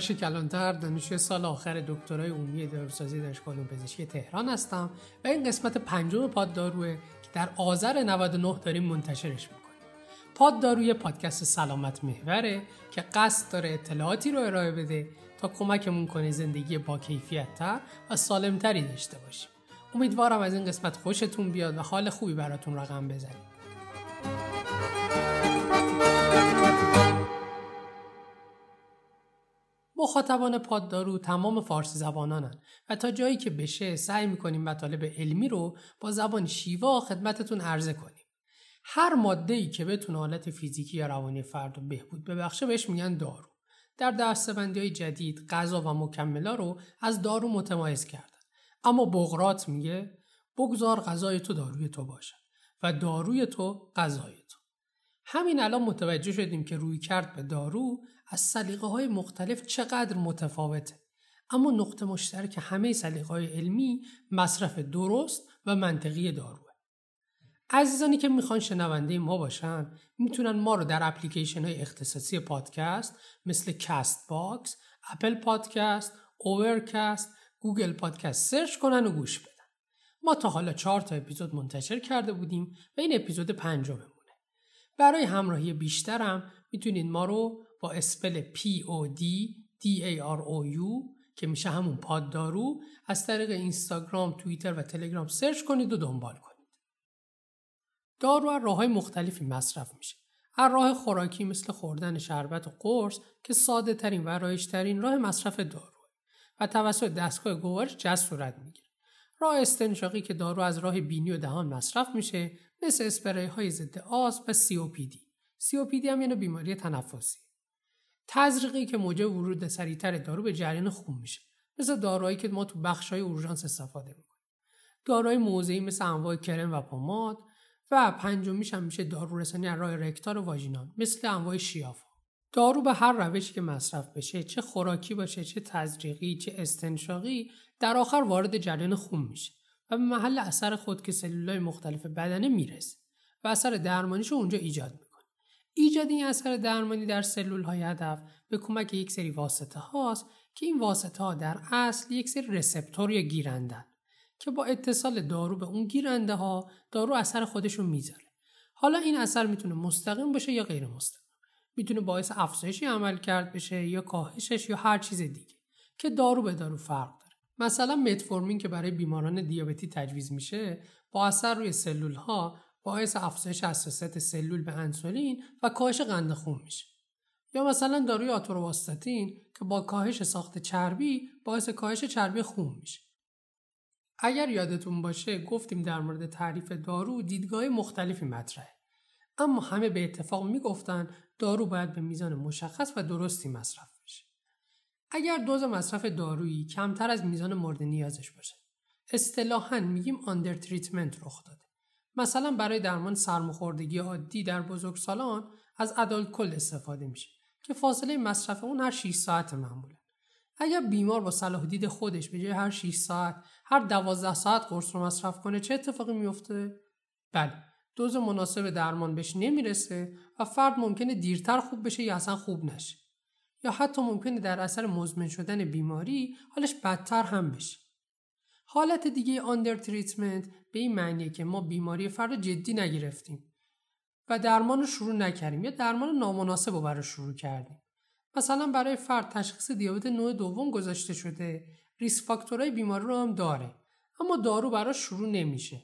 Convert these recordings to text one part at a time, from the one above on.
آرش کلانتر دانشجوی سال آخر دکترای عمومی داروسازی دانشگاه علوم پزشکی تهران هستم و این قسمت پنجم پاد داروه که در آذر 99 داریم منتشرش می‌کنیم. پاد داروی پادکست سلامت محوره که قصد داره اطلاعاتی رو ارائه بده تا کمکمون کنه زندگی با کیفیت تر و سالمتری داشته باشیم. امیدوارم از این قسمت خوشتون بیاد و حال خوبی براتون رقم بزنید مخاطبان پاددارو تمام فارسی زبانانن و تا جایی که بشه سعی می‌کنیم مطالب علمی رو با زبان شیوا خدمتتون عرضه کنیم. هر ماده ای که بتونه حالت فیزیکی یا روانی فرد رو بهبود ببخشه بهش میگن دارو. در دستبندی های جدید غذا و مکملا رو از دارو متمایز کردن. اما بغرات میگه بگذار غذای تو داروی تو باشه و داروی تو غذای تو. همین الان متوجه شدیم که رویکرد به دارو از سلیقه های مختلف چقدر متفاوته اما نقطه مشترک همه سلیقه های علمی مصرف درست و منطقی داروه عزیزانی که می‌خوان شنونده ما باشن می‌تونن ما رو در اپلیکیشن های اختصاصی پادکست مثل Castbox، Apple Podcast، Overcast، Google Podcast search کنن و گوش بدن. ما تا حالا چهار تا اپیزود منتشر کرده بودیم و این اپیزود پنجممونه. برای همراهی بیشترم می‌تونید ما رو با اسپل P O D D A R O U که میشه همون پاددارو از طریق اینستاگرام، توییتر و تلگرام سرچ کنید و دنبال کنید. دارو از راه های مختلفی مصرف میشه. هر راه خوراکی مثل خوردن شربت و قرص که ساده ترین و رایج ترین راه مصرف دارو و توسط دستگاه گوارش جذب صورت می‌گیره. راه استنشاقی که دارو از راه بینی و دهان مصرف میشه مثل اسپری های ضد آس و COPD. COPD هم یعنی بیماری تنفسی. تزریقی که موجب ورود سریعتر دارو به جریان خون میشه. مثل داروهایی که ما تو بخشهای اورژانس استفاده می‌کنیم. داروهای موضعی مثل انواع کرم و پماد و پنجمیش هم میشه دارو رسانی از راه رکتار و واژینال مثل انواع شیافا. دارو به هر روشی که مصرف بشه چه خوراکی باشه چه تزریقی چه استنشاقی در آخر وارد جریان خون میشه و به محل اثر خود که سلولای مختلف بدنه می‌رسه و اثر درمانیش اونجا ایجاد می‌کنه. ایجاد این اثر درمانی در سلول های هدف به کمک یک سری واسطه هاست که این واسطه ها در اصل یک سری رسپتور یا گیرندن که با اتصال دارو به اون گیرنده ها دارو اثر خودشون می‌ذاره. حالا این اثر می‌تونه مستقیم باشه یا غیر مستقیم؟ می‌تونه باعث افزایشی عمل کرد بشه یا کاهشش یا هر چیز دیگه که دارو به دارو فرق داره. مثلا متفورمین که برای بیماران دیابتی تجویز میشه با اثر روی سلول ها باعث افزایش حساسیت سلول به انسولین و کاهش قند خون میشه. یا مثلا داروی آتورواستاتین که با کاهش ساخت چربی باعث کاهش چربی خون میشه. اگر یادتون باشه گفتیم در مورد تعریف دارو دیدگاه مختلفی مطرحه. اما همه به اتفاق می‌گفتن دارو باید به میزان مشخص و درستی مصرف بشه. اگر دوز مصرف دارویی کمتر از میزان مورد نیازش باشه. اصطلاحا میگیم آندر تریتمنت رخ داده. مثلا برای درمان سرماخوردگی عادی در بزرگسالان از ادالت کل استفاده میشه که فاصله مصرف اون هر 6 ساعت معموله. اگر بیمار با صلاح دید خودش به جای هر 6 ساعت هر 12 ساعت قرص رو مصرف کنه چه اتفاقی میفته؟ بله دوز مناسب درمان بهش نمی‌رسه و فرد ممکنه دیرتر خوب بشه یا اصلا خوب نشه. یا حتی ممکنه در اثر مزمن شدن بیماری حالش بدتر هم بشه. حالت دیگه آندر تریتمنت به این معنیه که ما بیماری فرد جدی نگرفتیم و درمان رو شروع نکردیم یا درمان نامناسب رو برای شروع کردیم. مثلا برای فرد تشخیص دیابت نوع دوم گذاشته شده ریسک فاکتورهای بیماری رو هم داره اما دارو برای شروع نمیشه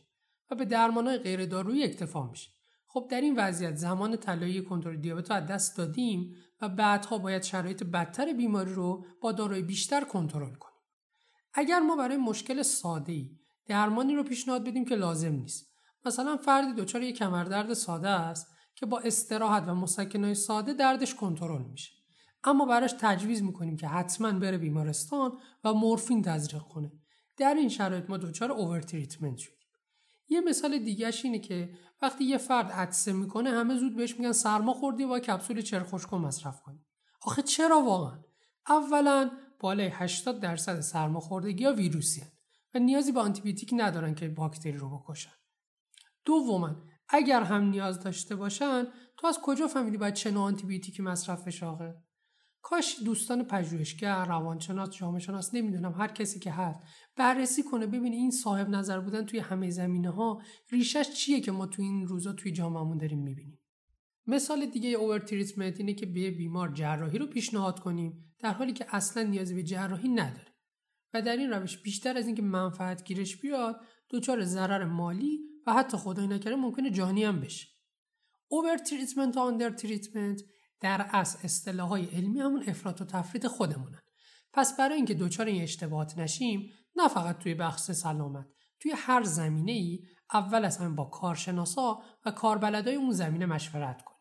و به درمانهای غیر دارویی اکتفا میشه. خب در این وضعیت زمان طلایی کنترل دیابت رو از دست دادیم و بعدها باید شرایط بدتر بیماری رو با داروی بیشتر کنترل کنیم. اگر ما برای مشکل ساده ای درمانی رو پیشنهاد بدیم که لازم نیست. مثلا فردی دچار یک کمردرد ساده است که با استراحت و مسکنهای ساده دردش کنترل میشه. اما براش تجویز می‌کنیم که حتما بره بیمارستان و مورفین تزریق کنه. در این شرایط ما دچار اوور تریتمنت شدیم. یه مثال دیگهش اینه که وقتی یه فرد عطسه می‌کنه همه زود بهش میگن سرما خوردی و کپسول چرخوشکو مصرف کنی. آخه چرا واقعا؟ اولا بالای 80 درصد سرماخوردگی ها ویروسی هن و نیازی به آنتیبیوتیک ندارن که باکتری رو بکشن. دوما اگر هم نیاز داشته باشن تو از کجا فهمیدی باید چه نوع آنتیبیوتیکی مصرف بشه کاش دوستان پژوهشگر روانشناس جامعه شناس نمی‌دونم هر کسی که هست بررسی کنه ببینه این صاحب نظر بودن توی همه زمینه ها ریشش چیه که ما توی این روزا توی جامعهمون داریم می‌بینیم مثال دیگه overtreatment اینه که به بیمار جراحی رو پیشنهاد کنیم در حالی که اصلا نیازی به جراحی نداره. و در این روش بیشتر از اینکه منفعت گیرش بیاد دچار ضرر مالی و حتی خدای نکرده ممکنه جانی هم بشه. overtreatment و undertreatment در اصل اصطلاح علمی همون افراط و تفریط خودمونن. پس برای اینکه دچار این اشتباهات نشیم نه فقط توی بخش سلامت توی هر زمینه ای اول از همه با کارشناسا و کاربلدای اون زمینه مشورت کنیم.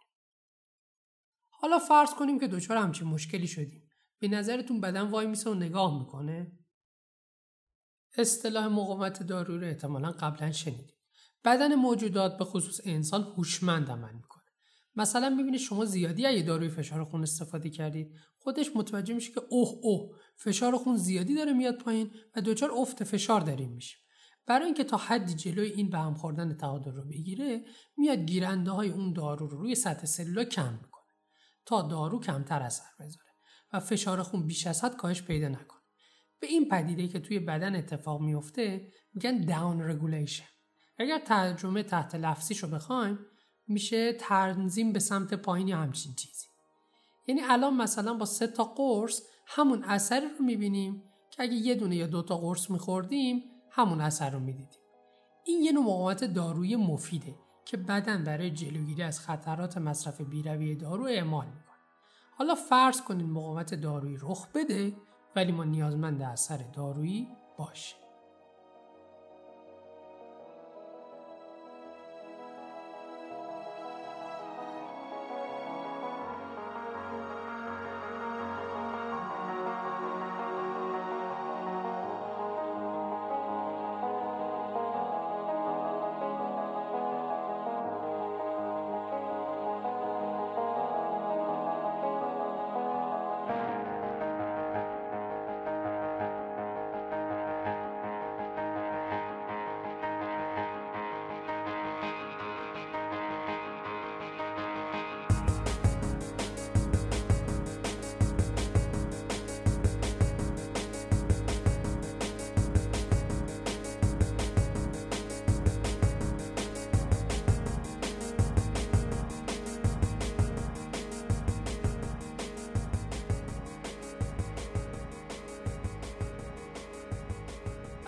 حالا فرض کنیم که دچار همچین مشکلی شدیم. به نظرتون بدن وای میسه و نگاه می‌کنه؟ اصطلاح مقاومت دارویی رو احتمالا قبلا شنیدید. بدن موجودات به خصوص انسان هوشمند عمل می‌کنه. مثلا می‌بینید شما زیادی اگه داروی فشار خون استفاده کردید. خودش متوجه میشه که اوه اوه فشار خون زیادی داره میاد پایین و دچار افت فشار داریم میشیم. برای اینکه تا حدی جلوی این به هم خوردن تعادل رو بگیره میاد گیرنده های اون دارو رو روی سطح سلولا کم می‌کنه. تا دارو کمتر اثر بذاره و فشار خون بیش از حد کاهش پیدا نکنه. به این پدیده که توی بدن اتفاق میفته میگن داون رگولیشن اگر ترجمه تحت لفظیش رو بخوایم میشه تنظیم به سمت پایین یا همچین چیزی. یعنی الان مثلا با سه تا قرص همون اثر رو می‌بینیم که اگه یه دونه یا دو تا قرص میخوردیم همون اثر رو می‌دیدیم. این یه نوع مقاومت دارویی مفیده. که بدن برای جلوگیری از خطرات مصرف بیروی دارو اعمال می‌کنه. حالا فرض کنید مقاومت دارویی رخ بده ولی ما نیازمند اثر دارویی باشه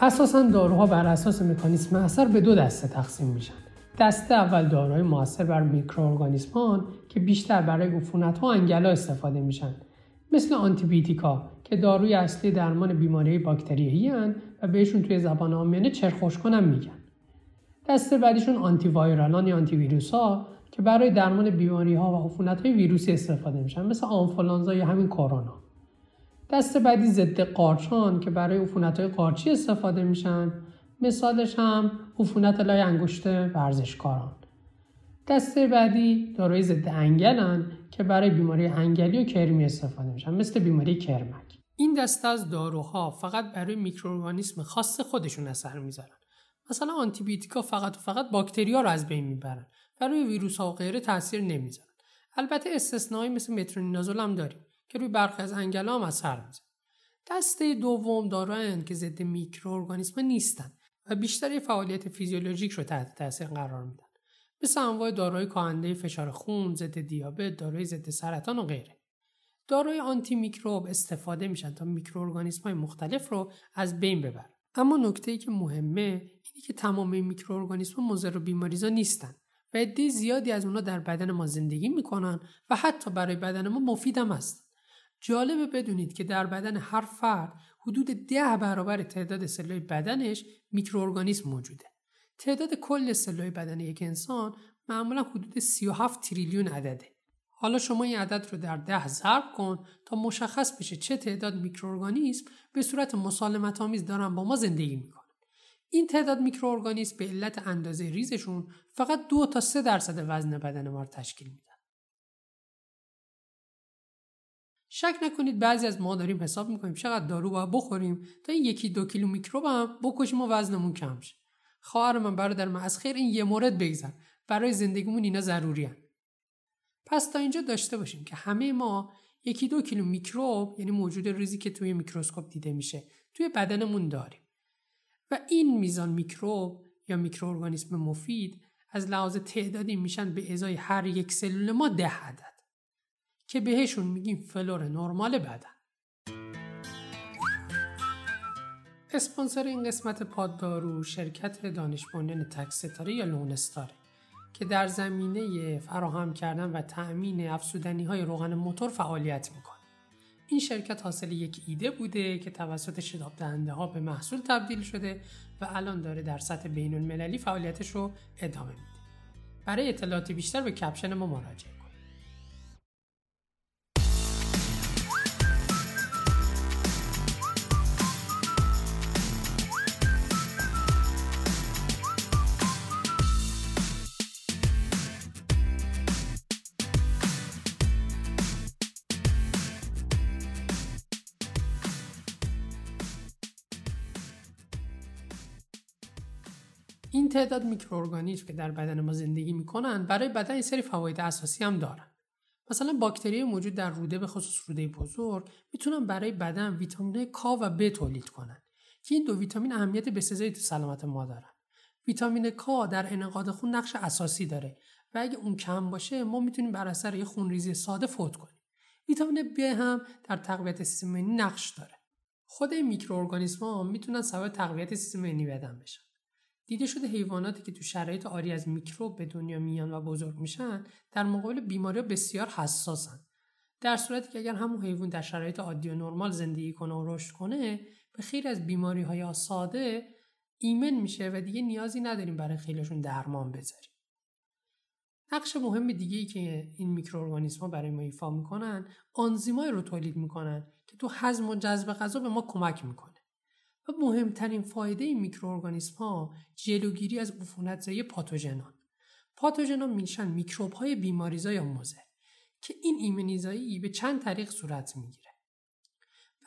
اساسا داروها بر اساس مکانیسم اثر به دو دسته تقسیم میشن. دسته اول داروهای موثر بر میکروارگانیسمان که بیشتر برای عفونت ها انگلا استفاده میشن. مثل آنتیبیوتیکا که داروی اصلی درمان بیماری باکتریایی و بهشون توی زبان آمیانه چرخوش کنم میگن. دسته بعدیشون آنتی وایرالان یا آنتی ویروس ها که برای درمان بیماری ها و عفونت های ویروسی استفاده میشن مثل آنفولانزا یا همین کرونا. دست بعدی ضد قارچان که برای عفونت های قارچی استفاده میشن. مثالش هم عفونت لای انگشت ورزشکاران. دسته بعدی داروی ضد انگلن که برای بیماری انگلی و کرمی استفاده میشن مثل بیماری کرمک. این دسته از داروها فقط برای میکروارگانیسم خاص خودشون اثر می‌ذارن. مثلا آنتیبیوتیکا فقط و فقط باکتریا رو از بین می‌برن. و روی ویروس ها و غیره تاثیر نمی‌ذارن. البته استثنایی مثل مترونیدازول هم داریم. که روی برخی از انگلا هم اثر میزن دسته دوم داروهایند که ضد میکروارگانیسم نیستن و بیشتر فعالیت فیزیولوژیک رو تحت تاثیر قرار میدن. مثل انواع داروی کاهنده فشار خون ضد دیابت داروی ضد سرطان و غیره. داروی آنتی میکروب استفاده میشن تا میکروارگانیسم های مختلف رو از بین ببرن. اما نکته ای که مهمه اینه که تمام این میکروارگانیسم مضر و بیماریزا نیستن و عده زیادی از اونها در بدن ما زندگی می‌کنن و حتی برای بدن ما مفیدم هست جالبه بدونید که در بدن هر فرد حدود ده برابر تعداد سلول بدنش میکروارگانیسم موجوده. تعداد کل سلول بدن یک انسان معمولا حدود 37 تریلیون عدده. حالا شما این عدد رو در ده ضرب کن تا مشخص بشه چه تعداد میکروارگانیسم به صورت مسالمت آمیز دارن با ما زندگی می‌کنن. این تعداد میکروارگانیسم به علت اندازه ریزشون فقط دو تا سه درصد وزن بدن ما رو تشکیل میده. شک نکنید بعضی از ما داریم حساب می‌کنیم چقدر دارو باید بخوریم تا این یکی دو کیلو میکروب هم بکشیم و وزنمون کم شه. خواهر من برادر من از خیر این یه مورد بگذر برای زندگیمون اینا ضروری هن. پس تا اینجا داشته باشیم که همه ما یکی دو کیلو میکروب یعنی موجود ریزی که توی میکروسکوپ دیده میشه توی بدنمون داریم. و این میزان میکروب یا میکروارگانیسم مفید از لحاظ تعدادی میشن به ازای هر یک سلول ما ده عدد. که بهشون میگیم فلور نرمال بدن اسپانسر این قسمت پاددارو شرکت دانش بنیان تک ستاره یا لونستاره که در زمینه فراهم کردن و تأمین افسودنی های روغن موتور فعالیت می‌کنه. این شرکت حاصل یک ایده بوده که توسط شتاب دهنده ها به محصول تبدیل شده و الان داره در سطح بین المللی فعالیتش رو ادامه میده. برای اطلاعاتی بیشتر به کپشن ما مراجعه تعداد میکروارگانیسم که در بدن ما زندگی می‌کنن برای بدن سری فواید اساسی هم دارن. مثلا باکتری موجود در روده به خصوص روده بزرگ می‌تونن برای بدن ویتامین کا و ب تولید کنن که این دو ویتامین اهمیت بسزایی تو سلامت ما دارن. ویتامین کا در انعقاد خون نقش اساسی داره و اگه اون کم باشه ما می‌تونیم بر اثر یه خونریزی ساده فوت کنیم. ویتامین ب هم در تقویت سیستم نقش داره. خود میکروارگانیسم ها می‌تونن سبب تقویت سیستم بدن بشن. دیده شده حیواناتی که تو شرایط آری از میکروب به دنیا میان و بزرگ میشن در مقابل بیماری بسیار حساسن. در صورتی که اگر همون حیوان در شرایط عادی و نرمال زندگی کنه و رشد کنه به خیر از بیماری های ساده ایمن میشه و دیگه نیازی نداریم برای خیلیشون درمان بذاریم. نقش مهم دیگه ای که این میکروارگانیسم برای ما ایفا می‌کنن آنزیمای رو تولید می‌کنن که تو هضم و جذب غذا به ما کمک می‌کنه. و مهمترین فایده این میکروارگانیسم ها جلوگیری از عفونت زای پاتوژنان. پاتوژنان میشن میکروب های بیماریزا یا مزر که این ایمنیزایی به چند طریق صورت می‌گیره.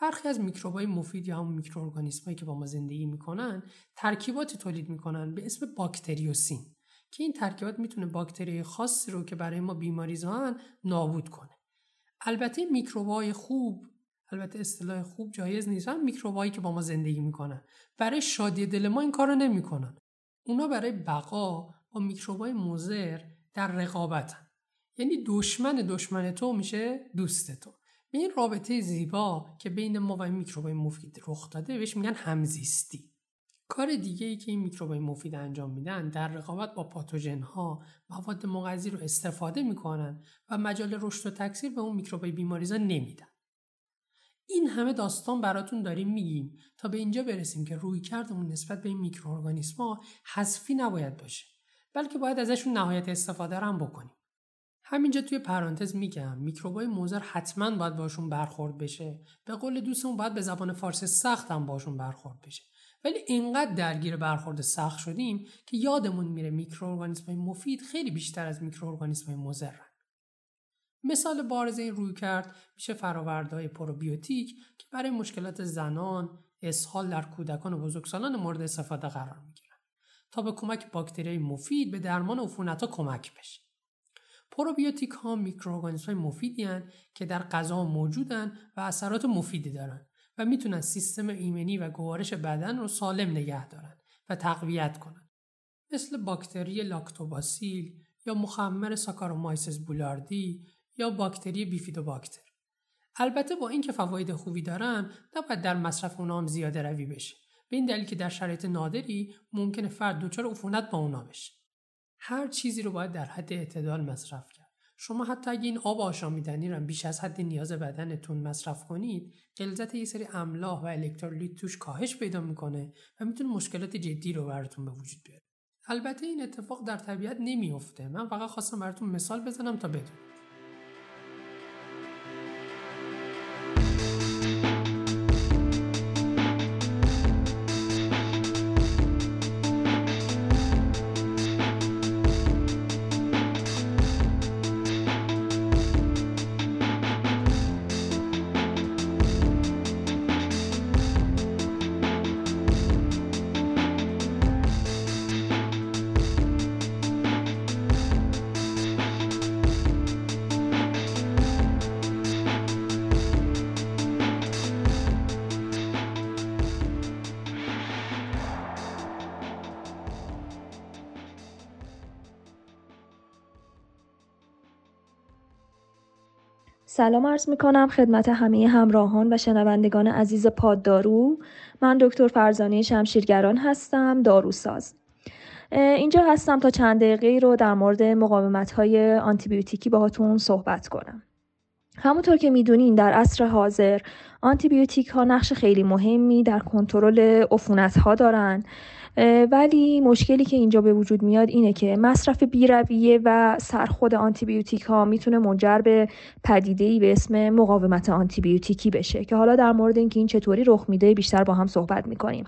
برخی از میکروب های مفید یا همون میکروارگانیسم هایی که با ما زندگی می‌کنن ترکیباتی تولید می‌کنن به اسم باکتریوسین که این ترکیبات می‌تونه باکتری خاصی رو که برای ما بیماریزا نابود کنه. البته میکروب های خوب البته اصطلاح خوب جایز نیست. هم میکروبایی که با ما زندگی می‌کنن. برای شادی دل ما این کارو نمی‌کنن. اونا برای بقا با میکروبای مزر در رقابتن. یعنی دشمن دشمن تو میشه دوست تو. به این رابطه زیبا که بین ما و این میکروبای مفید رخ داده بهش میگن همزیستی. کار دیگه ای که این میکروبای مفید انجام میدن در رقابت با پاتوژن ها مواد مغذی رو استفاده می‌کنن و مجال رشد و تکثیر به اون میکروبای بیماریزا نمیدن. این همه داستان براتون داریم میگیم. تا به اینجا برسیم که روی کردمون نسبت به این میکروارگانیسما حذفی نباید باشه بلکه باید ازشون نهایت استفاده هم بکنیم. همینجا توی پرانتز میگم میکروبای موزر حتما باید باشون برخورد بشه. به قول دوستمون باید به زبان فارسی سخت هم باشون برخورد بشه. ولی اینقدر درگیر برخورد سخت شدیم که یادمون میره میکروارگانیسمای مفید خیلی بیشتر از میکروارگانیسمای مضرن مثال بارز این روی کرد میشه فرآوردهای پروبیوتیک که برای مشکلات زنان، اسهال در کودکان و بزرگسالان مورد استفاده قرار می‌گیرن تا به کمک باکتری مفید به درمان عفونتها کمک بشه. پروبیوتیک ها میکروارگانیسم های مفیدی هن که در غذا موجودن و اثرات مفیدی دارن و می‌تونن سیستم ایمنی و گوارش بدن رو سالم نگه دارن و تقویت کنن مثل باکتری لاکتوباسیل یا مخمر ساکارومایسس بولاردی یا باکتری بیفیدوباکتر. البته با اینکه فواید خوبی دارن نباید در مصرف اونا هم زیاده روی بشه. به این دلیل که در شرایط نادری ممکنه فرد دچار عفونت با اونا بشه. هر چیزی رو باید در حد اعتدال مصرف کرد. شما حتی اگه این آب آشامیدنی رو بیش از حد نیاز بدنتون مصرف کنید غلظت یه سری املاح و الکترولیت توش کاهش پیدا می‌کنه و می‌تونه مشکلات جدی رو براتون به وجود بیاره. البته این اتفاق در طبیعت نمیافته. من فقط خواستم براتون مثال بزنم تا بدونید. سلام عرض می کنم خدمت همه همراهان و شنوندگان عزیز پاددارو. من دکتر فرزانه شمشیرگران هستم داروساز. اینجا هستم تا چند دقیقه رو در مورد مقاومت های آنتیبیوتیکی باهاتون صحبت کنم. همونطور که می‌دونین در عصر حاضر آنتیبیوتیک ها نقش خیلی مهمی در کنترل عفونت ها دارن. ولی مشکلی که اینجا به وجود میاد اینه که مصرف بیرویه و سرخود آنتیبیوتیک ها می‌تونه منجر به پدیده به اسم مقاومت آنتیبیوتیکی بشه که حالا در مورد اینکه این چطوری رخ میده بیشتر با هم صحبت می‌کنیم.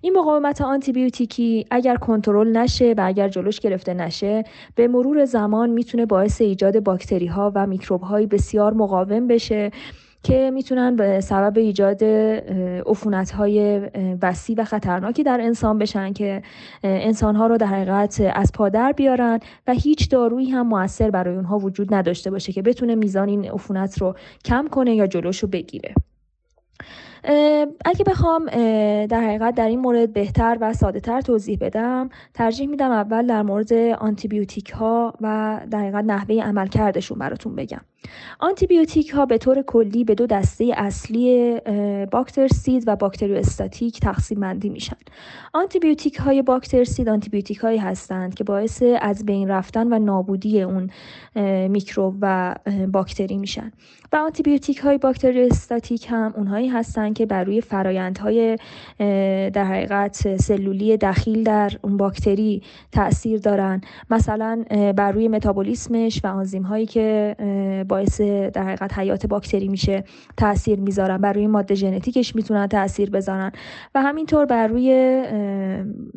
این مقاومت آنتیبیوتیکی اگر کنترل نشه و اگر جلوش گرفته نشه به مرور زمان می‌تونه باعث ایجاد باکتری ها و میکروب های بسیار مقاوم بشه که می‌تونن به سبب ایجاد عفونت های وسیع و خطرناکی در انسان بشن که انسان ها رو در حقیقت از پادر بیارن و هیچ دارویی هم موثر برای اونها وجود نداشته باشه که بتونه میزان این عفونت رو کم کنه یا جلوش رو بگیره. اگه بخوام در حقیقت در این مورد بهتر و ساده تر توضیح بدم ترجیح میدم اول در مورد آنتیبیوتیک ها و در حقیقت نحوه عمل کردشون براتون بگم. آنتیبیوتیک ها به طور کلی به دو دسته اصلی باکترسید و استاتیک تقسیم بندی میشن. آنتیبیوتیک های باکتریسید آنتیبیوتیک هایی هستند که باعث از بین رفتن و نابودی اون میکروب و باکتری میشن. و آنتیبیوتیک های استاتیک هم اونهایی هستند که بر روی فرایندهای در حقیقت سلولی دخیل در اون باکتری تاثیر دارن. مثلا بر روی متابولیسمش و آنزیم هایی که باعث در حقیقت حیات باکتری میشه تاثیر می‌ذارن. بر روی ماده ژنتیکش می‌تونن تاثیر بذارن. و همینطور بر روی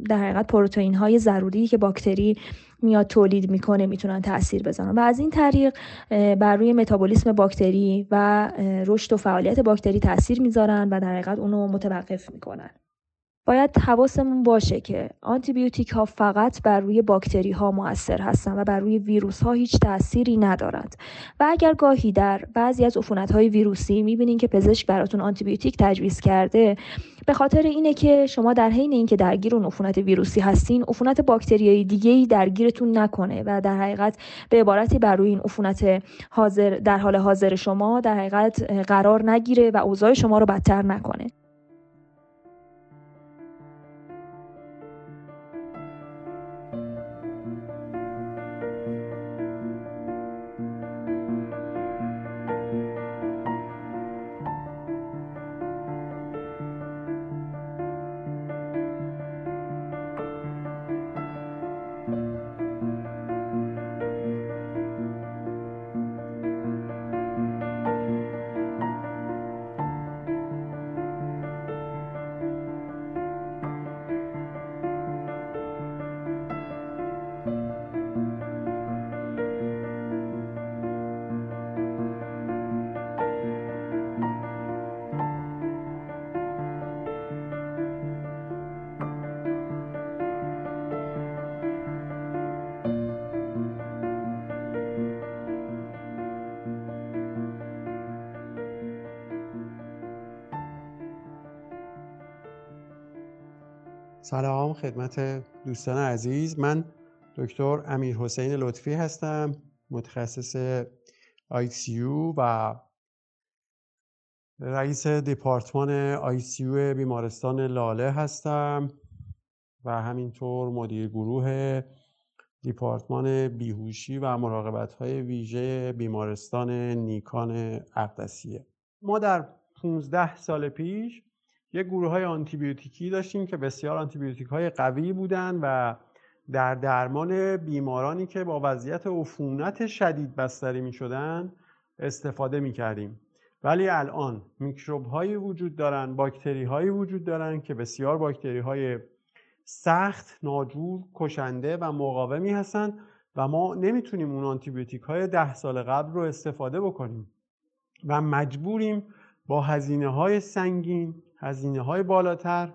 در حقیقت پروتئین های ضروری که باکتری میاد تولید می‌کنه می‌تونن تاثیر بذارن. و از این طریق بر روی متابولیسم باکتری و رشد و فعالیت باکتری تاثیر می‌ذارن و در حقیقت اونو متوقف می‌کنن. باید حواسمون باشه که آنتیبیوتیک ها فقط بر روی باکتری ها موثر هستن و بر روی ویروس ها هیچ تأثیری ندارند. و اگر گاهی در بعضی از عفونت های ویروسی می‌بینین که پزشک براتون آنتیبیوتیک تجویز کرده به خاطر اینه که شما در حین اینکه درگیر اون عفونت ویروسی هستین عفونت باکتریایی دیگه ای درگیرتون نکنه و در حقیقت به عبارتی بر روی این عفونت حاضر در حال حاضر شما در حقیقت قرار نگیره و اوضاع شما رو بدتر نکنه. سلام خدمت دوستان عزیز. من دکتر امیر حسین لطفی هستم متخصص ICU و رئیس دپارتمان ICU بیمارستان لاله هستم و همینطور مدیر گروه دیپارتمان بیهوشی و مراقبت های ویژه بیمارستان نیکان اقدسیه. ما در 15 سال پیش یک گروه های آنتیبیوتیکی داشتیم که بسیار آنتیبیوتیک های قوی بودند و در درمان بیمارانی که با وضعیت عفونت شدید بستری می شدن استفاده می کردیم ولی الان میکروب هایی وجود دارن باکتری هایی وجود دارن که بسیار باکتری های سخت ناجور کشنده و مقاومی هستند و ما نمی‌تونیم اون آنتیبیوتیک های ده سال قبل رو استفاده بکنیم و مجبوریم با هزینه های سنگین هزینه های بالاتر.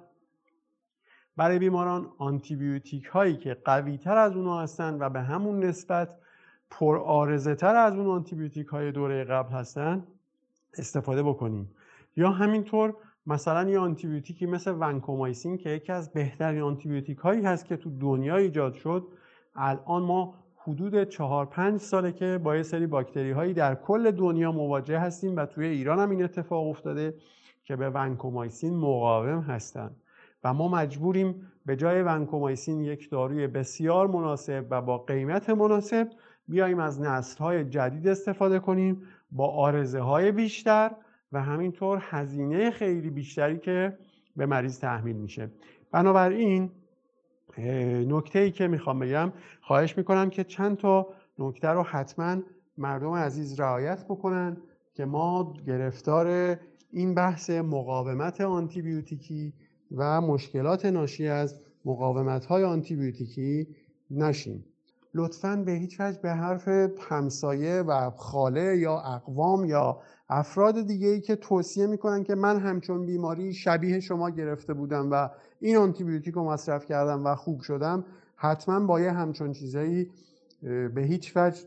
برای بیماران آنتیبیوتیک هایی که قوی تر از اونها هستند و به همون نسبت پر تر از اون آنتیبیوتیک های دوره قبل هستند استفاده بکنیم. یا همینطور مثلا یه آنتیبیوتیکی مثل ونکومایسین که یکی از بهترین آنتیبیوتیک هایی هست که تو دنیا ایجاد شد الان ما حدود چهار پنج ساله که با یه سری باکتری هایی در کل دنیا مواجه هستیم و توی ایران هم این اتفاق افتاده که به ونکومایسین مقاوم هستند و ما مجبوریم به جای ونکومایسین یک داروی بسیار مناسب و با قیمت مناسب بیاییم از نسل های جدید استفاده کنیم با آرزه های بیشتر و همینطور هزینه خیلی بیشتری که به مریض تحمیل میشه. بنابراین نکته ای که می‌خوام بگم خواهش می‌کنم که چند تا نکته رو حتما مردم عزیز رعایت بکنن که ما گرفتار این بحث مقاومت آنتیبیوتیکی و مشکلات ناشی از مقاومت های آنتیبیوتیکی نشیم. لطفا به هیچ وجه به حرف همسایه و خاله یا اقوام یا افراد دیگه ای که توصیه می‌کنن که من همچون بیماری شبیه شما گرفته بودم و این آنتیبیوتیک رو مصرف کردم و خوب شدم حتما با یه همچون چیزایی به هیچ وجه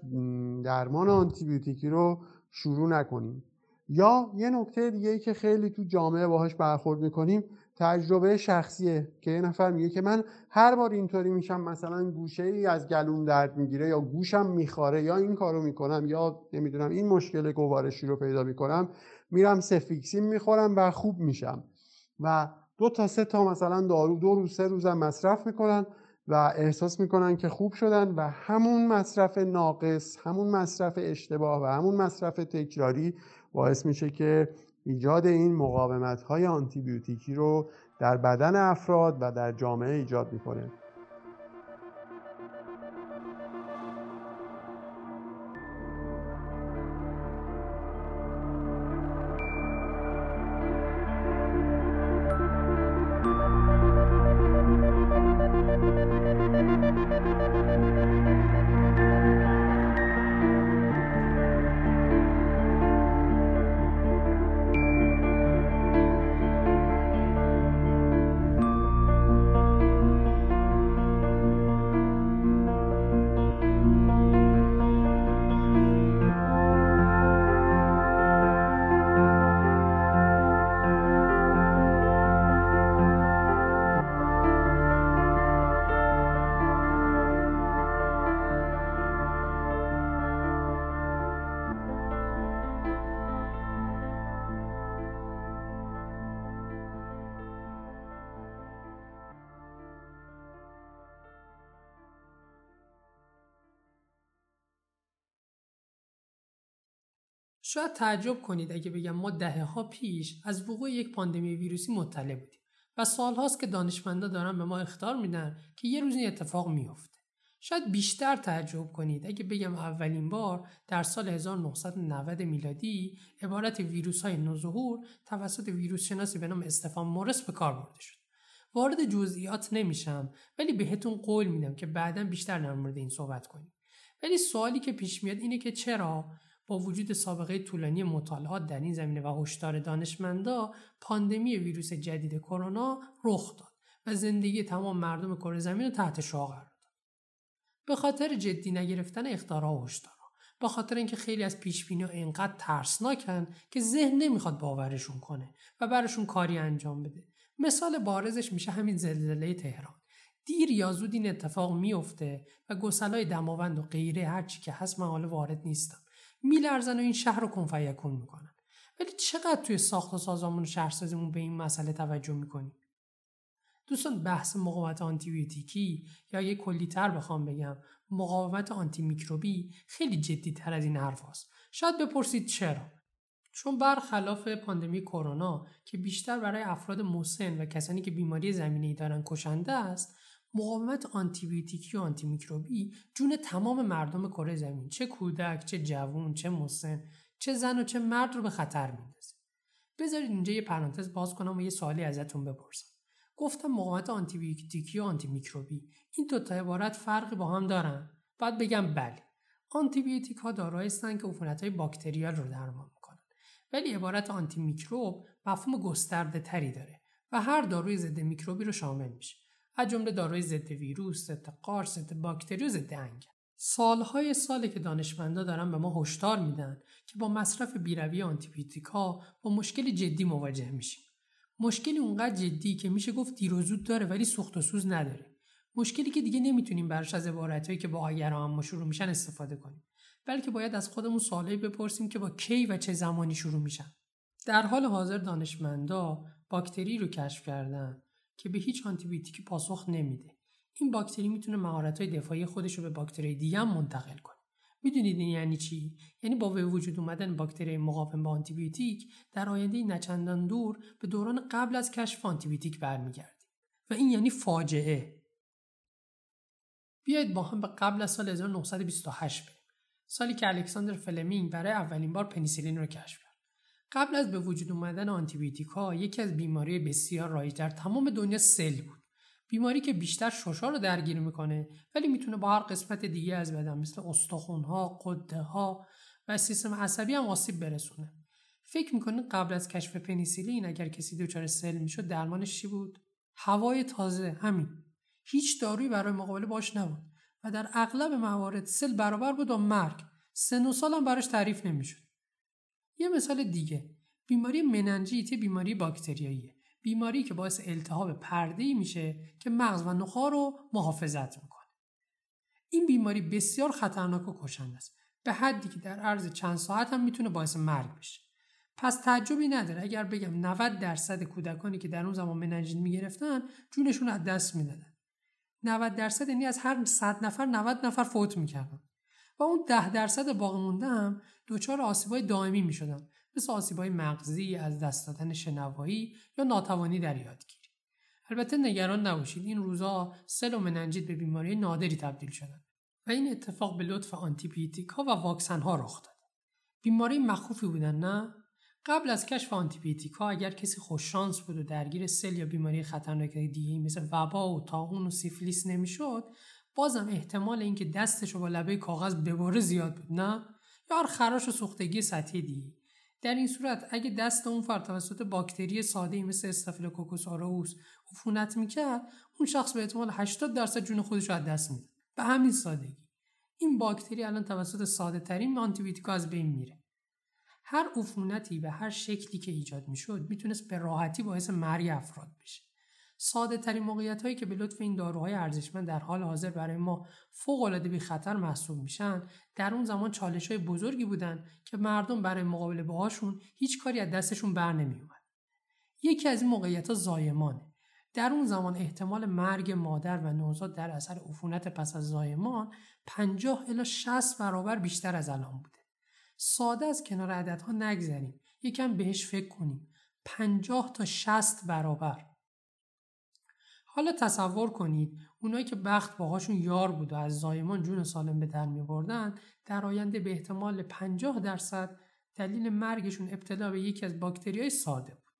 درمان آنتیبیوتیکی رو شروع نکنیم. یا یه نکته دیگه ای که خیلی تو جامعه باهاش برخورد می‌کنیم تجربه شخصیه که یه نفر میگه که من هر بار اینطوری میشم مثلا گوشه ای از گلوم درد می‌گیره یا گوشم میخاره یا این کارو می‌کنم یا نمی‌دونم این مشکل گوارشی رو پیدا می‌کنم میرم سفیکسین می‌خورم و خوب میشم. و دو تا سه تا مثلا دارو دو روز سه روزم مصرف می‌کنن و احساس می‌کنن که خوب شدن و همون مصرف ناقص همون مصرف اشتباه و همون مصرف تکراری باعث میشه که ایجاد این مقاومت های آنتیبیوتیکی رو در بدن افراد و در جامعه ایجاد می‌کنه. شاید تعجب کنید اگه بگم ما دهه ها پیش از وقوع یک پاندمی ویروسی مطلع بودیم و سالهاست که دانشمندا دارن به ما اختار میدن که یه روز این اتفاق میافته. شاید بیشتر تعجب کنید اگه بگم اولین بار در سال 1990 میلادی عبارت ویروس های نوظهور توسط ویروس شناسی به نام استفان مورس به کار برده شد. وارد جزئیات نمیشم ولی بهتون قول میدم که بعدا بیشتر در مورد این صحبت کنیم. ولی سوالی که پیش میاد اینه که چرا با وجود سابقه طولانی مطالعات در این زمینه و هشدار دانشمندا پاندمی ویروس جدید کرونا رخ داد و زندگی تمام مردم کره زمین رو تحت شعا قرار داد. به خاطر جدی نگرفتن اختارها و هشدارها به خاطر اینکه خیلی از پیش بینی اینقدر ترسناکن که ذهن نمی‌خواد باورشون کنه و براشون کاری انجام بده. مثال بارزش میشه همین زلزله تهران. دیر یا زود این اتفاق میفته و گسلای دماوند و غیره هرچی که هست من حالا وارد نیستم میلرزن و این شهر رو کنفیکون می‌کنن. ولی چقدر توی ساخت و سازمان و شهرسازیمون به این مسئله توجه می‌کنیم؟ دوستان بحث مقاومت آنتیبیوتیکی یا یه کلیتر بخوام بگم مقاومت آنتی میکروبی خیلی جدی تر از این حرف هست. شاید بپرسید چرا؟ چون برخلاف پاندمی کرونا که بیشتر برای افراد مسن و کسانی که بیماری زمینی دارن کشنده است مقاومت آنتیبیوتیکی و آنتی میکروبی جون تمام مردم کره زمین. چه کودک چه جوون چه مسن چه زن و چه مرد رو به خطر میندازه. بذارید اینجا یه پرانتز باز کنم و یه سوالی ازتون بپرسم. گفتم مقاومت آنتیبیوتیکی و آنتی میکروبی این دو تا عبارت فرقی با هم دارن؟ بعد بگم بله. آنتیبیوتیک ها دارای هستن که عفونت های باکتریال رو درمان می‌کنن. ولی عبارت آنتی میکروب مفهوم گسترده تری داره و هر داروی ضد میکروبی رو شامل میشه. از جمله داروی ضد ویروس، ضد قارس، ضد باکتری و ضد انگل. سالهای ساله که دانشمندا دارن به ما هشدار میدن که با مصرف بیروی ها با مشکل جدی مواجه میشیم. مشکلی اونقدر جدی که میشه گفت دیر و زود داره ولی سوخت و سوز نداره. مشکلی که دیگه نمی‌تونیم براش از عبارتهایی که با اگر اما شروع میشن استفاده کنیم بلکه باید از خودمون سوالایی بپرسیم که با کی و چه زمانی شروع میشن در حال حاضر دانشمندا باکتری رو کشف کردن که به هیچ آنتیبیوتیکی پاسخ نمیده. این باکتری می‌تونه مهارت‌های دفاعی خودش رو به باکتری دیگه هم منتقل کنه. می‌دونید این یعنی چی؟ یعنی با وجود اومدن باکتری مقاوم به آنتیبیوتیک در آینده نچندان دور به دوران قبل از کشف آنتیبیوتیک برمیگردیم. و این یعنی فاجعه. بیایید با هم به قبل از سال 1928 بریم. سالی که الکساندر فلمینگ برای اولین بار پنیسیلین رو کشف قبل از به وجود اومدن آنتیبیوتیک ها یکی از بیماری بسیار رایج در تمام دنیا سل بود بیماری که بیشتر ششا رو درگیر می‌کنه ولی می‌تونه به هر قسمت دیگه از بدن مثل استخونها، غده ها و سیستم عصبی هم آسیب برسونه. فکر می‌کنید قبل از کشف پنیسیلین اگر کسی دچار سل می‌شد درمانش چی بود؟ هوای تازه همین. هیچ دارویی برای مقابله باش نبود و در اغلب موارد سل برابر بود با مرگ. سن و سال هم براش تعریف نمی‌شد. یه مثال دیگه بیماری مننجیت بیماری باکتریاییه. بیماری که باعث التهاب پرده‌ای میشه که مغز و نخاع رو محافظت می‌کنه. این بیماری بسیار خطرناک و کشنده است. به حدی که در عرض چند ساعت هم می‌تونه باعث مرگ بشه. پس تعجبی نداره اگر بگم 90 درصد کودکانی که در اون زمان مننژیت می‌گرفتن جونشون از دست می‌دادن. 90 درصد یعنی از هر 100 نفر 90 نفر فوت می‌کردن. و اون 10 درصد باقی مونده هم دچار آسیبای دائمی می‌شدن مثل آسیبهای مغزی از دست دادن شنوایی یا ناتوانی در یادگیری. البته نگران نباشید این روزا سل و مننجیت به بیماری نادری تبدیل شدن و این اتفاق به لطف آنتیبیوتیک ها و واکسن ها رخ داد. بیماری مخوفی بودن نه؟ قبل از کشف آنتیبیوتیک ها اگر کسی خوششانس بود و درگیر سل یا بیماری خطرناک دیگه مثل وبا و طاعون و سیفلیس نمی‌شد بازم احتمال اینکه دستش رو با لبه کاغذ ببره زیاد بود نه؟ یا خراش و سوختگی سطحی دیگه. در این صورت اگه دست اون فرد توسط باکتری ساده مثل استافیلوکوکوس اورئوس عفونت می‌کرد اون شخص به احتمال 80 درصد جون خودش رو از دست میده. به همین سادگی. این باکتری الان توسط ساده ترین آنتیبیوتیک از بین میره. هر عفونتی به هر شکلی که ایجاد می‌شد می‌تونست به راحتی باعث مرگ افراد بشه. ساده ترین موقعیت هایی که به لطف این داروهای ارزشمند در حال حاضر برای ما فوق العاده بی خطر محسوب میشن در اون زمان چالش های بزرگی بودن که مردم برای مقابله باهاشون هیچ کاری از دستشون بر نمی اومد. یکی از این موقعیت ها زایمانه در اون زمان احتمال مرگ مادر و نوزاد در اثر عفونت پس از زایمان 50 الی 60 برابر بیشتر از الان بوده. ساده از کنار عددها نگذریم. یکم بهش فکر کنیم. 50 تا 60 برابر. حالا تصور کنید اونایی که بخت باهاشون یار بود و از زایمان جون سالم به در میبردن در آینده به احتمال 50 درصد دلیل مرگشون ابتلا به یکی از باکتری های ساده بود.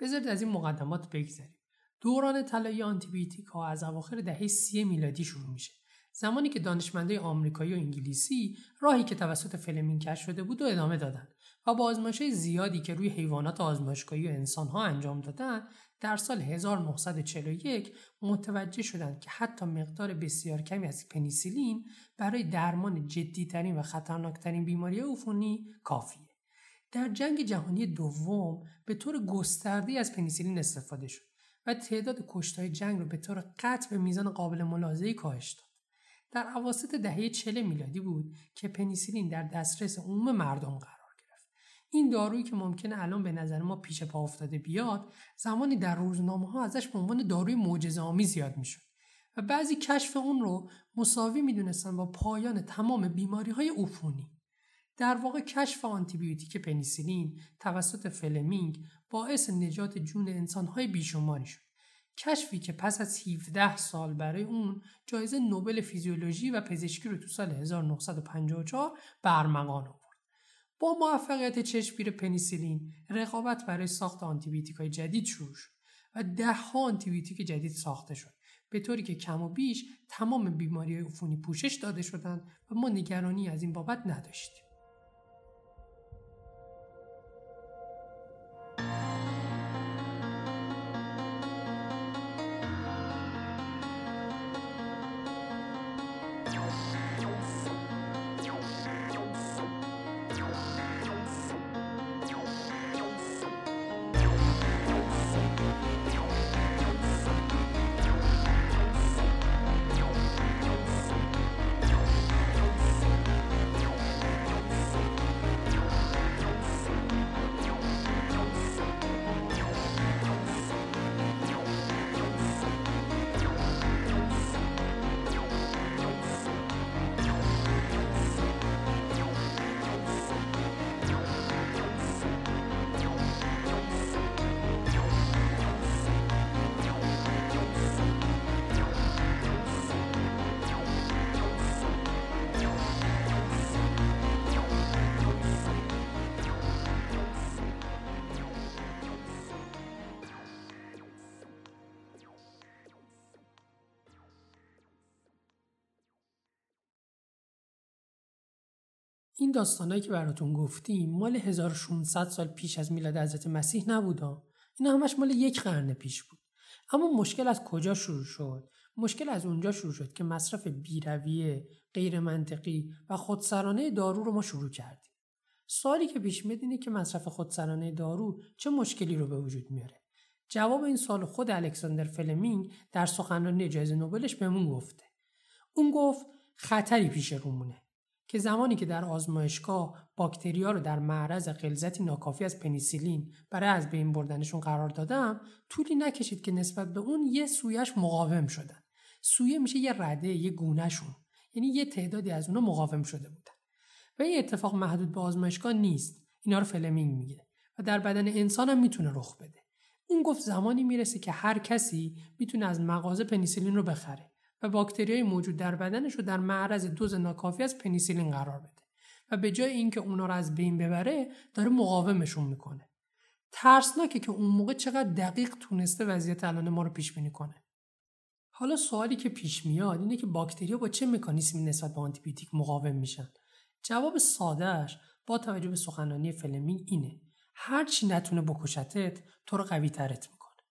بذارید از این مقدمات بگذریم. دوران طلایی آنتیبیوتیک ها از اواخر دهه سی میلادی شروع میشه. زمانی که دانشمندای آمریکایی و انگلیسی راهی که توسط فلمینگ کشف شده بود و ادامه دادن و با آزمایش زیادی که روی حیوانات آزمایشگاهی و انسانها انجام دادن در سال 1941 متوجه شدند که حتی مقدار بسیار کمی از پنیسیلین برای درمان جدیترین و خطرناکترین بیماری عفونی کافیه. در جنگ جهانی دوم به طور گسترده از پنیسیلین استفاده شد و تعداد کشته‌ای جنگ رو به طور قطع به میزان قابل ملاحظه‌ای کاهش داد. در اواسط دهه 40 میلادی بود که پنیسیلین در دسترس عموم مردم قرار این دارویی که ممکنه الان به نظر ما پیش پا افتاده بیاد زمانی در روزنامه ها ازش به عنوان داروی معجزه آمیز یاد می‌شد و بعضی کشف اون رو مساوی می‌دونستن با پایان تمام بیماری های عفونی. در واقع کشف آنتیبیوتیک پنیسیلین توسط فلمینگ باعث نجات جون انسانهای بیشماری شد. کشفی که پس از 17 سال برای اون جایزه نوبل فیزیولوژی و پزشکی رو تو سال 1954 برمغان با موفقیت چشمگیر پنیسیلین رقابت برای ساخت آنتیبیوتیک های جدید شروع شد و ده ها آنتیبیوتیک جدید ساخته شد به طوری که کم و بیش تمام بیماری های عفونی پوشش داده شدند و ما نگرانی از این بابت نداشتیم. این داستانهایی که براتون گفتیم مال 1600 سال پیش از میلاد حضرت مسیح نبودا اینا همش مال یک قرن پیش بود. اما مشکل از کجا شروع شد؟ مشکل از اونجا شروع شد که مصرف بیرویه غیر منطقی و خودسرانه دارو رو ما شروع کردیم. سوالی که پیش میاد اینه که مصرف خودسرانه دارو چه مشکلی رو به وجود میاره؟ جواب این سال خود الکساندر فلمینگ در سخنرانی جایزه نوبلش بهمون گفته. اون گفت خطری پیش رومونه. که زمانی که در آزمایشگاه باکتریا رو در معرض غلظتی ناکافی از پنیسیلین برای از بین بردنشون قرار دادم طولی نکشید که نسبت به اون یه سویش مقاوم شدن. سویه میشه یه رده یه گونهشون. یعنی یه تعدادی از اونا مقاوم شده بودن. و این اتفاق محدود به آزمایشگاه نیست. اینا رو فلمینگ میگه. و در بدن انسان هم می‌تونه رخ بده. اون گفت زمانی می‌رسه که هر کسی می‌تونه از مغازه پنیسیلین رو بخره. و باکتریای موجود در بدنش رو در معرض دوز ناکافی از پنیسیلین قرار بده و به جای اینکه اونا رو از بین ببره داره مقاومشون می‌کنه. ترسناکه که اون موقع چقدر دقیق تونسته وضعیت الان ما رو پیش بینی کنه. حالا سوالی که پیش میاد اینه که باکتریا با چه مکانیزمی نسبت به آنتیبیوتیک مقاوم میشن؟ جواب سادهش با توجه به سخنرانی فلمینگ اینه. هر چی نتونه بکشتت تو رو قوی‌ترت می‌کنه.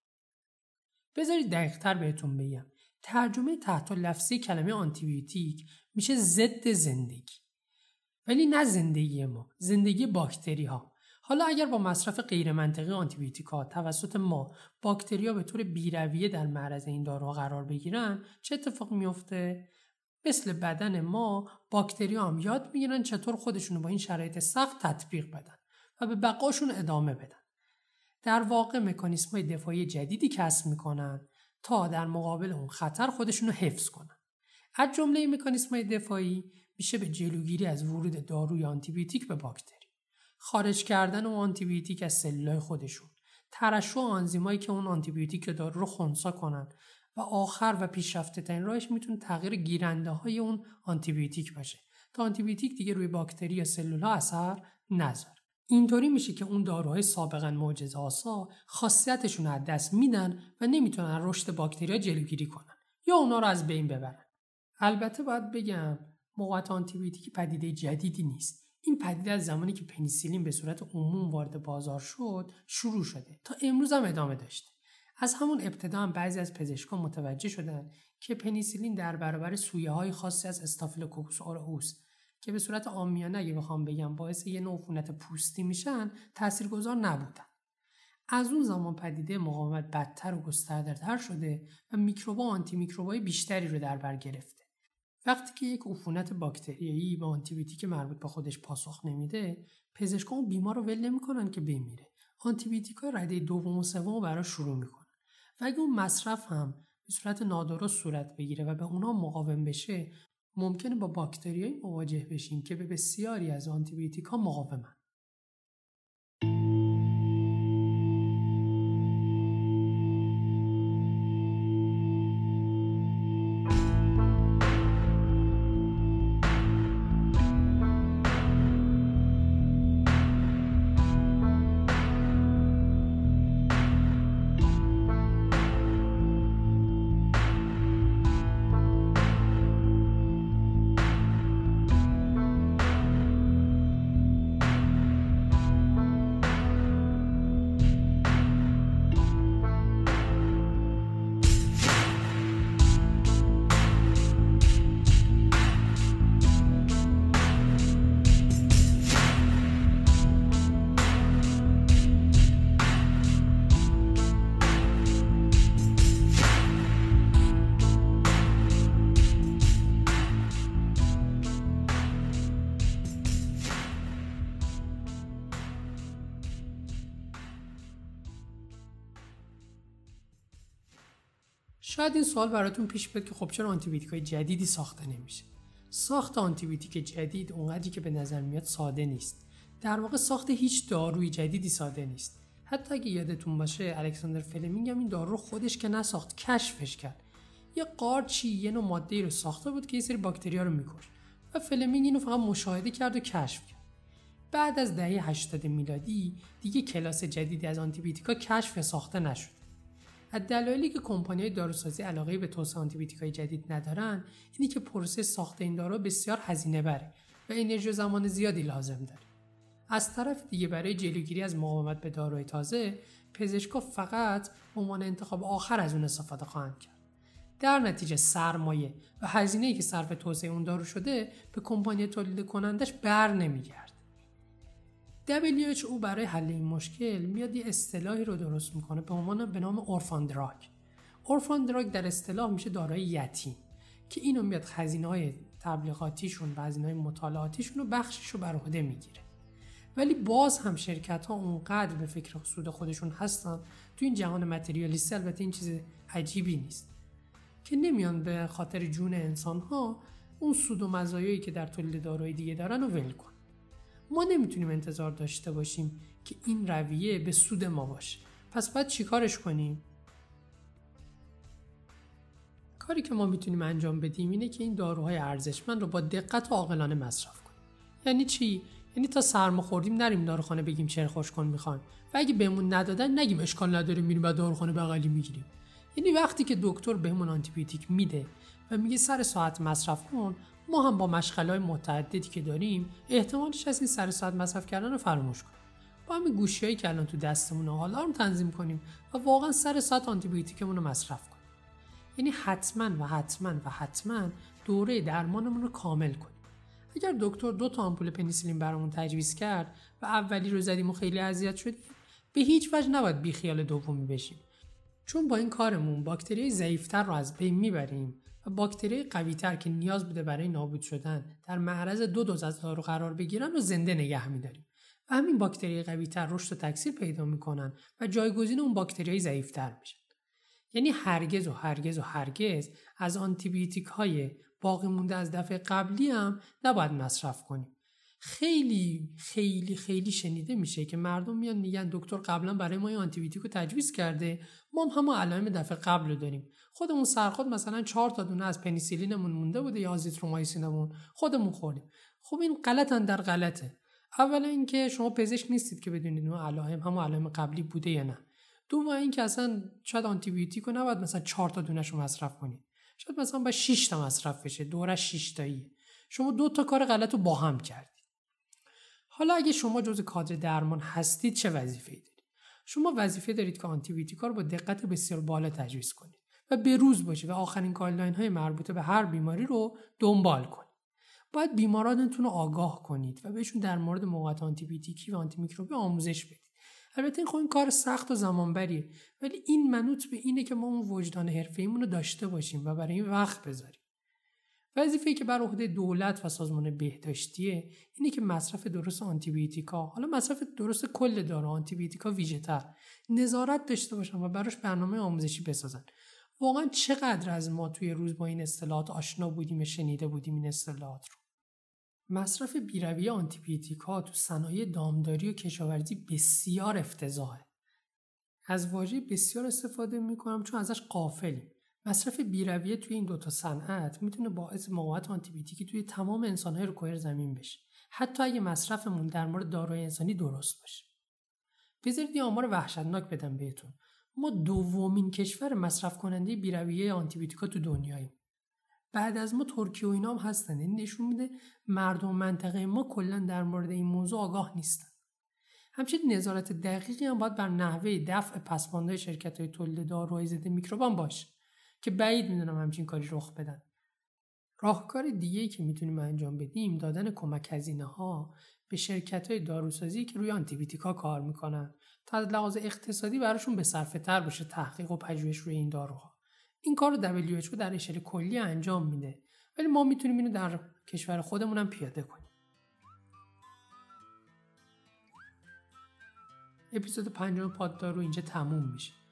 بذارید دقیقتر بهتون بگم. ترجمه تحت لفظی کلمه آنتیبیوتیک میشه ضد زندگی. ولی نه زندگی ما زندگی باکتری ها حالا اگر با مصرف غیرمنطقی آنتیبیوتیک ها توسط ما باکتریا به طور بیرویه در معرض این داروها قرار بگیرن چه اتفاق میفته مثل بدن ما باکتریا هم یاد می‌گیرن چطور خودشون با این شرایط سخت تطبیق بدن و به بقاشون ادامه بدن. در واقع مکانیسم های دفاعی جدیدی کسب می‌کنن تا در مقابل اون خطر خودشون رو حفظ کنن. از جمله مکانیسم دفاعی میشه به جلوگیری از ورود داروی آنتیبیوتیک به باکتری خارج کردن اون آنتیبیوتیک از سلولای خودشون ترشح آنزیمایی که اون آنتیبیوتیک دارو رو خونسا کنن و آخر و پیشرفته ترین راهش می‌تونه تغییر گیرنده های اون آنتیبیوتیک باشه تا آنتیبیوتیک دیگه روی باکتری یا سلول ها اثر نذاره. اینطوری میشه که اون داروهای سابقا معجزه آسا خاصیتشون رو از دست میدن و نمی‌تونن رشد باکتریا جلوگیری کنن یا اونا رو از بین ببرن. البته باید بگم مقاومت آنتیبیوتیک پدیده جدیدی نیست. این پدیده از زمانی که پنیسیلین به صورت عموم وارد بازار شد شروع شده. تا امروز هم ادامه داشته. از همون ابتدا هم بعضی از پزشکان متوجه شدن که پنیسیلین در برابر سویه های خاصی از استافیلوکوکوس اورئوس که به صورت عامیانه اگه بخوام بگم باعث یه نوع عفونت پوستی میشن تاثیرگذار نبودن. از اون زمان پدیده مقاومت بدتر و گستردهتر شده و میکروبا آنتی میکروبای بیشتری رو در بر گرفته. وقتی که یک عفونت باکتریایی به آنتیبیوتیک مربوط به خودش پاسخ نمیده پزشکان بیمار رو ول نمی‌کنن که بمیره. آنتیبیوتیک رده دوم و سوم براش شروع می‌کنن. و اگه اون مصرف هم به صورت نادرست صورت بگیره و به اونا مقاوم بشه ممکنه با باکتریایی مواجه بشیم که به بسیاری از آنتیبیوتیک ها مقاومن. شاید این سوال براتون پیش بیاد که خب چرا آنتیبیوتیک های جدیدی ساخته نمیشه؟ ساخت آنتیبیوتیک جدید اونقدری که به نظر میاد ساده نیست. در واقع ساخت هیچ داروی جدیدی ساده نیست. حتی اگه یادتون باشه الکساندر فلمینگ هم این دارو رو خودش که نساخت کشفش کرد. یه قارچی یه نوع ماده رو ساخته بود که یه سری باکتریا رو می‌کشت و فلمینگ اینو فقط مشاهده کرد و کشف کرد. بعد از دهه 80 میلادی دیگه کلاس جدیدی از آنتیبیوتیکا کشف ساخته نشد. از دلایلی که کمپانی داروسازی علاقه به توسعه های جدید ندارن اینی که پروسه ساخت این دارو بسیار هزینه بره و انرژی و زمان زیادی لازم داریم از طرف دیگه برای جلوگیری از مقاومت به داروی تازه پزشکا فقط عنوان انتخاب آخر از اون استفاده خواهند کرد. در نتیجه سرمایه و هزینه‌ای که صرف توسعه اون دارو شده به کمپانی تولید کنندش بر نمیگرد. WHO برای حل این مشکل میاد یه اصطلاحی رو درست می‌کنه به عنوان به نام اورفان دراگ اورفان دراگ در اصطلاح میشه دارای یتیم که اینو میاد خزینه های تبلیغاتیشون و هزینه های مطالعاتیشون رو بخشش رو بر عهده می‌گیره. ولی باز هم شرکت ها اونقدر به فکر سود خودشون هستن. تو این جهان متریالیستی البته این چیز عجیبی نیست که نمیان به خاطر جون انسان ها اون سود و مزایایی که در تولید داروی دیگه دارن رو ول کن ما نمی‌تونیم انتظار داشته باشیم که این رویه به سود ما باشه. پس باید چیکارش کنیم؟ کاری که ما می‌تونیم انجام بدیم اینه که این داروهای ارزشمند رو با دقت و عاقلانه مصرف کنیم. یعنی چی؟ یعنی تا سرما خوردیم نریم داروخانه بگیم چرا خوش کن می‌خوایم. و اگه بهمون ندادن نگیم اشکال نداره میریم و داروخانه بغلی می‌گیریم. یعنی وقتی که دکتر بهمون آنتیبیوتیک میده و میگه سر ساعت مصرف کن ما هم با مشغله متعددی که داریم احتمالش از این سر ساعت مصرف کردن رو فراموش کنیم. با همین گوشیایی که الان تو دستمون آلارم تنظیم کنیم و واقعا سر ساعت آنتیبیوتیکمون رو مصرف کنیم. یعنی حتما و حتما و حتما دوره درمانمون رو کامل کنیم. اگر دکتر دو تا آمپول پنیسیلین برامون تجویز کرد و اولی رو زدیم و خیلی اذیت شدیم به هیچ وجه نباید بیخیال دومی بشیم. چون با این کارمون باکتری ضعیفتر رو از بین می‌بریم باکتری قویتر که نیاز بوده برای نابود شدن در معرض دو دوز از دارو قرار بگیرن و زنده نگه میداریم. و همین باکتری قویتر رشد و تکثیر پیدا می‌کنن و جایگزین اون باکتری ضعیفتر میشن. یعنی هرگز و هرگز و هرگز از آنتیبیوتیک های باقی مونده از دفعه قبلی هم نباید مصرف کنیم. خیلی خیلی خیلی شنیده میشه که مردم میان میگن دکتر قبلا برای ما آنتیبیوتیک رو تجویز کرده. ما هم همون علائم دفعه قبل رو داریم. خودمون سرخود مثلا چهار تا دونه از پنیسیلینمون مونده بوده یا آزیترومایسینمون. خودمون خوردیم. خب این غلطن در غلطه. اولا اینکه شما پزشک نیستید که بدونید اون علائم همون علائم قبلی بوده یا نه. دوم اینکه اصلا شاید آنتیبیوتیک رو نباید مثلا چهار تا دونش رو مصرف کنید. شاید مثلا با 6 تا مصرف بشه. دورش 6 تاییه. شما دو تا کار غلط با هم کردید. حالا اگه شما جزء کادر درمان هستید چه وظیفه ای دارید؟ شما وظیفه دارید که آنتیبیوتیکا رو با دقت بسیار بالا تجویز کنید و به روز باشه و آخرین guideline های مربوطه به هر بیماری رو دنبال کنید. باید بیمارانتون رو آگاه کنید و بهشون در مورد موقعیت آنتیبیوتیکی و آنتیمیکروبی آموزش بدید. البته این خب این کار سخت و زمانبریه ولی این منوط به اینه که ما اون وجدان حرفه‌ایمون رو داشته باشیم و برای این وقت بذاریم. وظیفه‌ای که بر عهده دولت و سازمان بهداشتیه اینه که مصرف درست آنتیبیوتیکا حالا مصرف درست کل دارو آنتیبیوتیکا ویژه‌تر نظارت داشته باشن و براش برنامه آموزشی بسازن. واقعا چقدر از ما توی روز با این اصطلاحات آشنا بودیم شنیده بودیم این اصطلاحات رو؟ مصرف بیروی آنتیبیوتیکا تو صنایع دامداری و کشاورزی بسیار افتضاحه. از واژه بسیار استفاده می‌کنم چون ازش قافلیم مصرف بیرویه توی این دوتا صنعت می‌تونه باعث مقاومت آنتیبیوتیکی توی تمام انسانهای رو کویر زمین بشه. حتی اگه مصرفمون در مورد داروی انسانی درست باشه. بذارید یه آمار وحشتناک بدم بهتون. ما دومین کشور مصرف کننده بیرویه آنتیبیوتیکا تو دنیاییم. بعد از ما ترکیه و اینا هم هستن. این نشون میده مردم منطقه ما کلا در مورد این موضوع آگاه نیستن. همچنین نظارت دقیقی هم باید بر نحوه دفع پسمانده شرکت های تولید داروهای ضد میکروبان باشه. که بعید می‌دونم همچین کاری رخ بدن. راهکار دیگه که می‌تونیم انجام بدیم دادن کمک هزینه ها به شرکت های داروسازی که روی آنتیبیوتیکا کار می‌کنن تا از لحاظ اقتصادی براشون به صرفه تر باشه تحقیق و پژوهش روی این داروها. این کار رو WHO در اشل کلی انجام میده ولی ما می‌تونیم اینو در کشور خودمون هم پیاده کنیم. اپیزود پنجم پاددارو اینجا تموم میشه.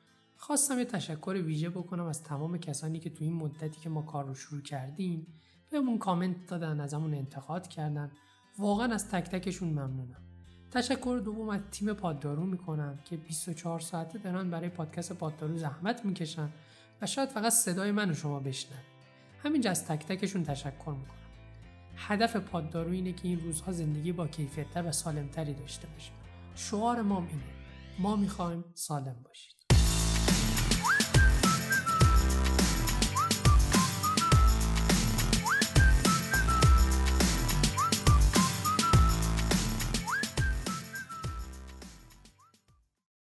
خواستم یه تشکر ویژه بکنم از تمام کسانی که تو این مدتی که ما کار رو شروع کردیم بهمون کامنت دادن ازمون انتقاد کردن. واقعا از تک تکشون ممنونم. تشکر دوم از تیم پاددارو می‌کنم که 24 ساعته دارن برای پادکست پاددارو زحمت می‌کشن و شاید فقط صدای من و شما بشنن همینجا از تک تکشون تشکر می‌کنم. هدف پاددارو اینه که این روزها زندگی با کیفیتتر و سالمتری داشته باشیم. شعار ما اینه. ما می‌خوایم سالم باشید